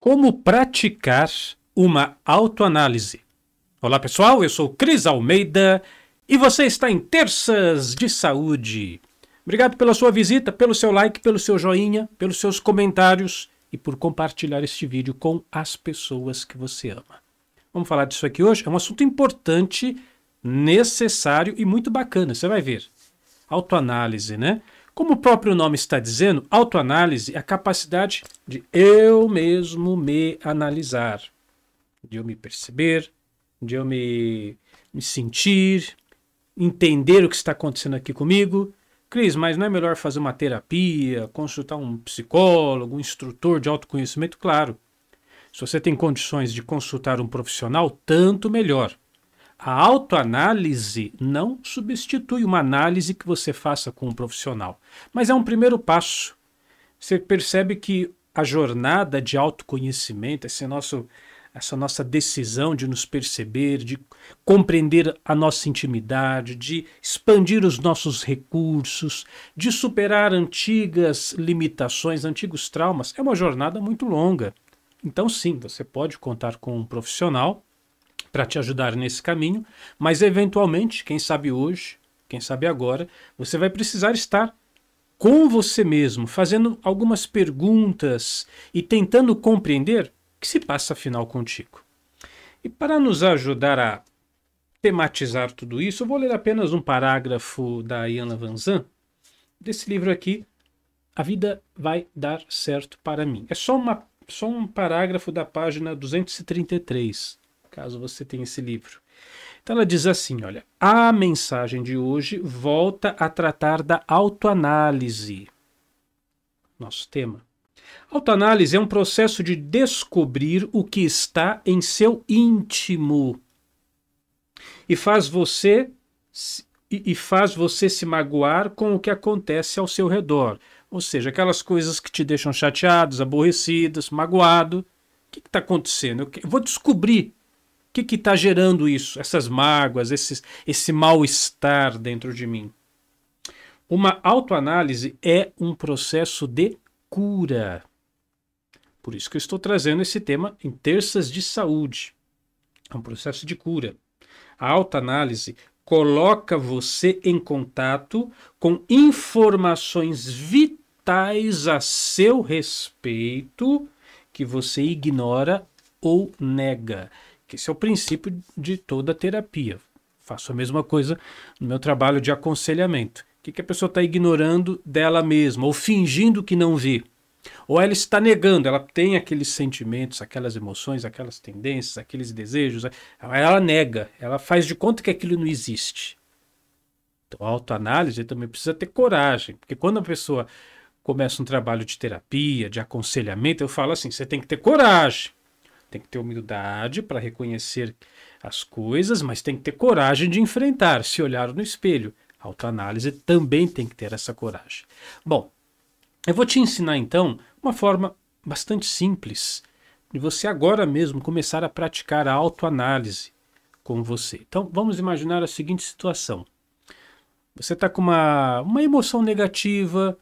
Como praticar uma autoanálise? Olá pessoal, eu sou Cris Almeida e você está em Terças de Saúde. Obrigado pela sua visita, pelo seu like, pelo seu joinha, pelos seus comentários e por compartilhar este vídeo com as pessoas que você ama. Vamos falar disso aqui hoje? É um assunto importante, necessário e muito bacana, você vai ver. Autoanálise, né? Como o próprio nome está dizendo, autoanálise é a capacidade de eu mesmo me analisar, de eu me perceber, de eu me, me sentir, entender o que está acontecendo aqui comigo. Cris, mas não é melhor fazer uma terapia, consultar um psicólogo, um instrutor de autoconhecimento? Claro. Se você tem condições de consultar um profissional, tanto melhor. A autoanálise não substitui uma análise que você faça com um profissional, mas é um primeiro passo. Você percebe que a jornada de autoconhecimento, esse nosso, essa nossa decisão de nos perceber, de compreender a nossa intimidade, de expandir os nossos recursos, de superar antigas limitações, antigos traumas, é uma jornada muito longa. Então, sim, você pode contar com um profissional para te ajudar nesse caminho, mas eventualmente, quem sabe hoje, quem sabe agora, você vai precisar estar com você mesmo, fazendo algumas perguntas e tentando compreender o que se passa afinal contigo. E para nos ajudar a tematizar tudo isso, eu vou ler apenas um parágrafo da Iana Vanzan, desse livro aqui, A Vida Vai Dar Certo para Mim. É só, uma, só um parágrafo da página 233 caso você tenha esse livro. Então ela diz assim: olha, a mensagem de hoje volta a tratar da autoanálise. Nosso tema. Autoanálise é um processo de descobrir o que está em seu íntimo e faz você e faz você se magoar com o que acontece ao seu redor. Ou seja, aquelas coisas que te deixam chateados, aborrecidos, magoado. O que está acontecendo? Eu vou descobrir o que está gerando isso, essas mágoas, esses, esse mal-estar dentro de mim? Uma autoanálise é um processo de cura. Por isso que eu estou trazendo esse tema em terças de saúde. É um processo de cura. A autoanálise coloca você em contato com informações vitais a seu respeito que você ignora ou nega esse é o princípio de toda terapia. Faço a mesma coisa no meu trabalho de aconselhamento. O que, que a pessoa está ignorando dela mesma, ou fingindo que não vê? Ou ela está negando, ela tem aqueles sentimentos, aquelas emoções, aquelas tendências, aqueles desejos, ela nega, ela faz de conta que aquilo não existe. Então, a autoanálise também precisa ter coragem, porque quando a pessoa começa um trabalho de terapia, de aconselhamento, eu falo assim: você tem que ter coragem. Tem que ter humildade para reconhecer as coisas, mas tem que ter coragem de enfrentar, se olhar no espelho. A autoanálise também tem que ter essa coragem. Bom, eu vou te ensinar então uma forma bastante simples de você agora mesmo começar a praticar a autoanálise com você. Então vamos imaginar a seguinte situação: você está com uma, uma emoção negativa,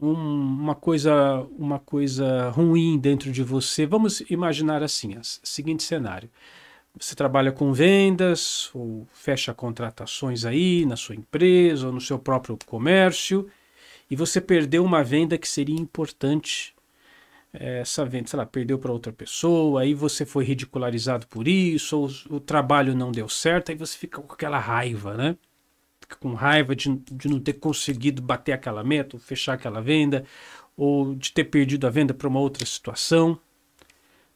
um, uma coisa uma coisa ruim dentro de você. Vamos imaginar assim, seguinte cenário. Você trabalha com vendas ou fecha contratações aí na sua empresa ou no seu próprio comércio e você perdeu uma venda que seria importante. Essa venda, sei lá, perdeu para outra pessoa, aí você foi ridicularizado por isso, ou o trabalho não deu certo, aí você fica com aquela raiva, né? Com raiva de, de não ter conseguido bater aquela meta, ou fechar aquela venda, ou de ter perdido a venda para uma outra situação.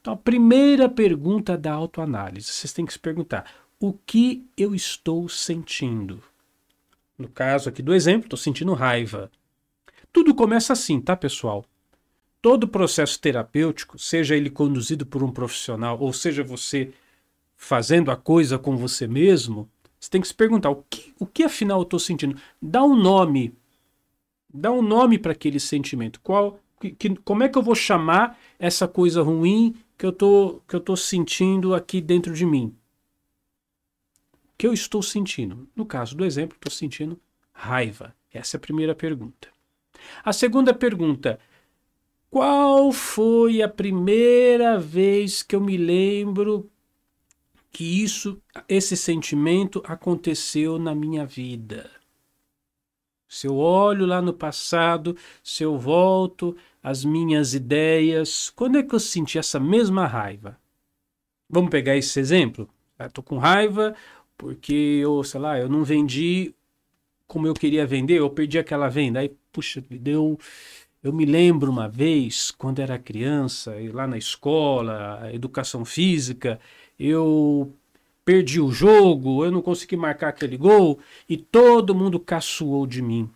Então, a primeira pergunta da autoanálise, vocês têm que se perguntar: o que eu estou sentindo? No caso aqui do exemplo, estou sentindo raiva. Tudo começa assim, tá, pessoal? Todo processo terapêutico, seja ele conduzido por um profissional ou seja você fazendo a coisa com você mesmo, você tem que se perguntar: o que, o que afinal eu estou sentindo? Dá um nome. Dá um nome para aquele sentimento. Qual, que, que, como é que eu vou chamar essa coisa ruim que eu tô, que eu tô sentindo aqui dentro de mim? O que eu estou sentindo? No caso do exemplo, estou sentindo raiva. Essa é a primeira pergunta. A segunda pergunta: Qual foi a primeira vez que eu me lembro que isso, esse sentimento aconteceu na minha vida? Se eu olho lá no passado, se eu volto às minhas ideias, quando é que eu senti essa mesma raiva? Vamos pegar esse exemplo? Estou com raiva porque eu, sei lá, eu não vendi como eu queria vender, eu perdi aquela venda. Aí, puxa, me deu. Eu me lembro uma vez, quando era criança, lá na escola, educação física, eu perdi o jogo, eu não consegui marcar aquele gol e todo mundo caçoou de mim.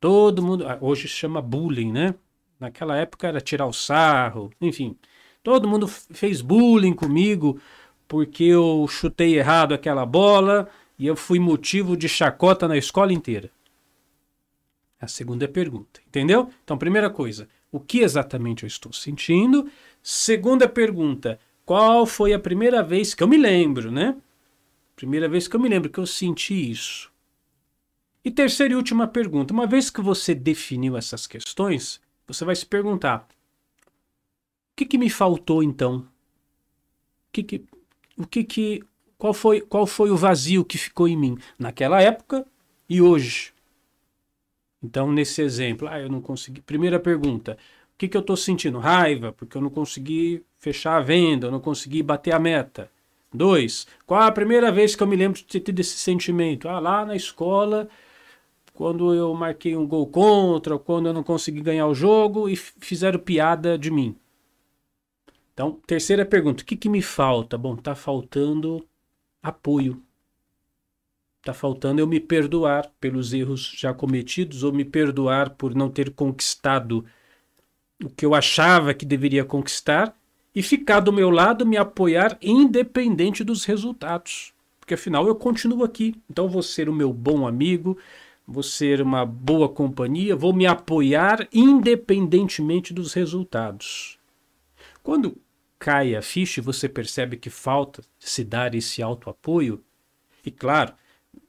Todo mundo. Ah, hoje se chama bullying, né? Naquela época era tirar o sarro, enfim. Todo mundo fez bullying comigo porque eu chutei errado aquela bola e eu fui motivo de chacota na escola inteira. A segunda pergunta, entendeu? Então, primeira coisa, o que exatamente eu estou sentindo? Segunda pergunta, qual foi a primeira vez que eu me lembro, né? Primeira vez que eu me lembro que eu senti isso. E terceira e última pergunta, uma vez que você definiu essas questões, você vai se perguntar: o que, que me faltou então? O que, que, o que, que qual foi, qual foi o vazio que ficou em mim naquela época e hoje? Então, nesse exemplo, ah, eu não consegui. Primeira pergunta: o que, que eu estou sentindo? Raiva, porque eu não consegui fechar a venda, eu não consegui bater a meta. Dois, qual a primeira vez que eu me lembro de ter tido esse sentimento? Ah, lá na escola, quando eu marquei um gol contra, quando eu não consegui ganhar o jogo e fizeram piada de mim. Então, terceira pergunta: o que, que me falta? Bom, tá faltando apoio. Está faltando eu me perdoar pelos erros já cometidos ou me perdoar por não ter conquistado o que eu achava que deveria conquistar e ficar do meu lado, me apoiar independente dos resultados. Porque afinal eu continuo aqui. Então vou ser o meu bom amigo, vou ser uma boa companhia, vou me apoiar independentemente dos resultados. Quando cai a ficha e você percebe que falta se dar esse auto-apoio, e claro,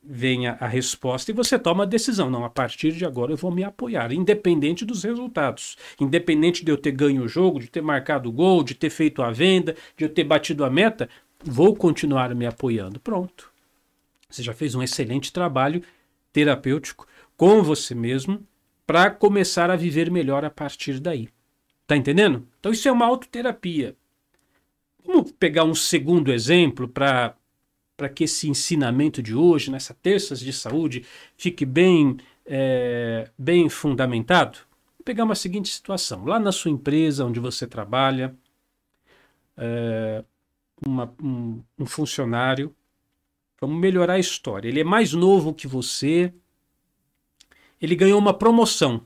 vem a, a, resposta e você toma a decisão. Não, a partir de agora eu vou me apoiar, independente dos resultados. Independente de eu ter ganho o jogo, de ter marcado o gol, de ter feito a venda, de eu ter batido a meta, vou continuar me apoiando. Pronto. Você já fez um excelente trabalho terapêutico com você mesmo para começar a viver melhor a partir daí. Tá entendendo? Então isso é uma autoterapia. Vamos pegar um segundo exemplo para para que esse ensinamento de hoje, nessa terças de saúde, fique bem, é, bem fundamentado? Vou pegar uma seguinte situação. Lá na sua empresa onde você trabalha, é, uma, um, um funcionário, vamos melhorar a história. Ele é mais novo que você, ele ganhou uma promoção.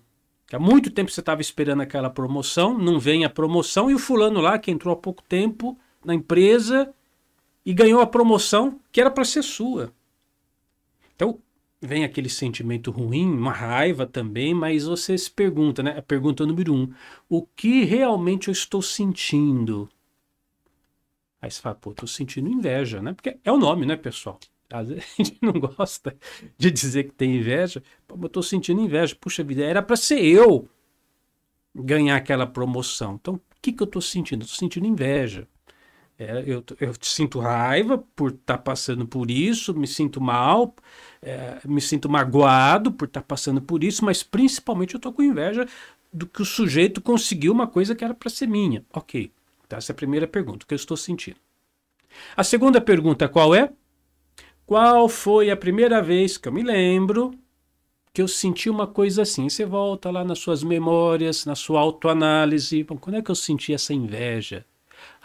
Há muito tempo você estava esperando aquela promoção, não vem a promoção, e o fulano lá, que entrou há pouco tempo, na empresa e ganhou a promoção que era para ser sua. Então vem aquele sentimento ruim, uma raiva também, mas você se pergunta, né? A pergunta número um: o que realmente eu estou sentindo? Aí você fala, pô, tô sentindo inveja, né? Porque é o nome, né, pessoal? Às vezes a gente não gosta de dizer que tem inveja. Pô, eu tô sentindo inveja. Puxa vida, era para ser eu ganhar aquela promoção. Então, o que, que eu tô sentindo? Eu tô sentindo inveja. É, eu, eu sinto raiva por estar tá passando por isso, me sinto mal, é, me sinto magoado por estar tá passando por isso, mas principalmente eu estou com inveja do que o sujeito conseguiu uma coisa que era para ser minha. Ok, então essa é a primeira pergunta, o que eu estou sentindo. A segunda pergunta qual é? Qual foi a primeira vez que eu me lembro que eu senti uma coisa assim? Você volta lá nas suas memórias, na sua autoanálise. Bom, quando é que eu senti essa inveja?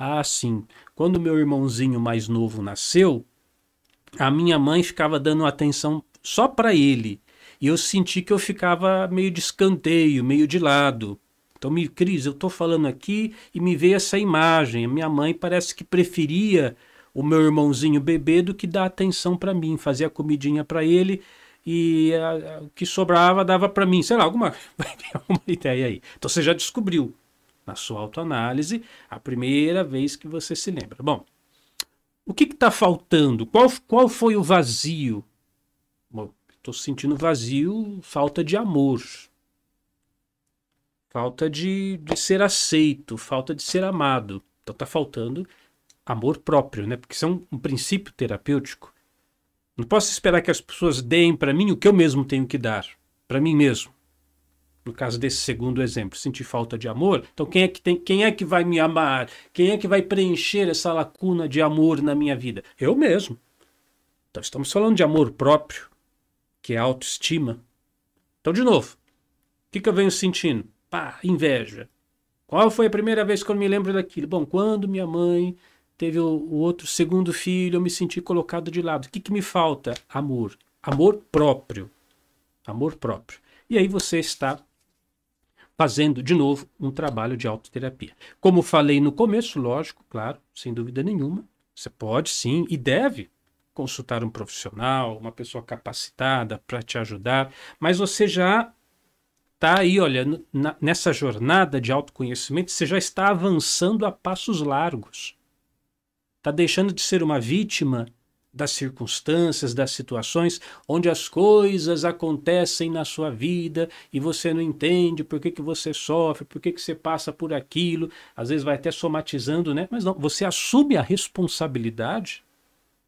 Ah, sim. Quando meu irmãozinho mais novo nasceu, a minha mãe ficava dando atenção só para ele. E eu senti que eu ficava meio de escanteio, meio de lado. Então, me, Cris, eu estou falando aqui e me veio essa imagem. A minha mãe parece que preferia o meu irmãozinho bebê do que dar atenção para mim. Fazia comidinha para ele e o que sobrava dava para mim. Sei lá, alguma, alguma ideia aí. Então, você já descobriu na sua autoanálise a primeira vez que você se lembra. Bom, o que está faltando? Qual, qual foi o vazio? Estou sentindo vazio, falta de amor. falta de, de ser aceito, falta de ser amado. Então está faltando amor próprio, né? Porque isso é um, um princípio terapêutico. Não posso esperar que as pessoas deem para mim o que eu mesmo tenho que dar, para mim mesmo. No caso desse segundo exemplo, sentir falta de amor, então quem é que tem, quem é que vai me amar? Quem é que vai preencher essa lacuna de amor na minha vida? Eu mesmo. Então estamos falando de amor próprio, que é autoestima. Então de novo, o que, que eu venho sentindo? Pá, inveja. Qual foi a primeira vez que eu me lembro daquilo? Bom, quando minha mãe teve o, o outro segundo filho, eu me senti colocado de lado. O que, que me falta? Amor. Amor próprio. Amor próprio. E aí você está fazendo de novo um trabalho de autoterapia. Como falei no começo, lógico, claro, sem dúvida nenhuma, você pode sim e deve consultar um profissional, uma pessoa capacitada para te ajudar, mas você já está aí, olha, nessa jornada de autoconhecimento, você já está avançando a passos largos. Está deixando de ser uma vítima das circunstâncias, das situações onde as coisas acontecem na sua vida e você não entende por que, que você sofre, por que, que você passa por aquilo, às vezes vai até somatizando, né? Mas não, você assume a responsabilidade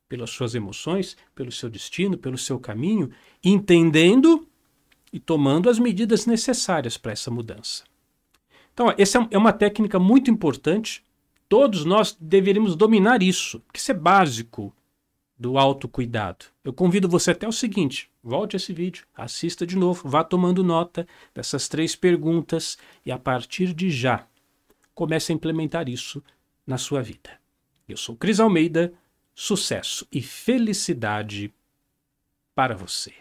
pelas suas emoções, pelo seu destino, pelo seu caminho, entendendo e tomando as medidas necessárias para essa mudança. Então, essa é uma técnica muito importante Todos nós deveríamos dominar isso, que isso é básico do autocuidado. Eu convido você até o seguinte: volte esse vídeo, assista de novo, vá tomando nota dessas três perguntas e a partir de já comece a implementar isso na sua vida. Eu sou Cris Almeida, sucesso e felicidade para você.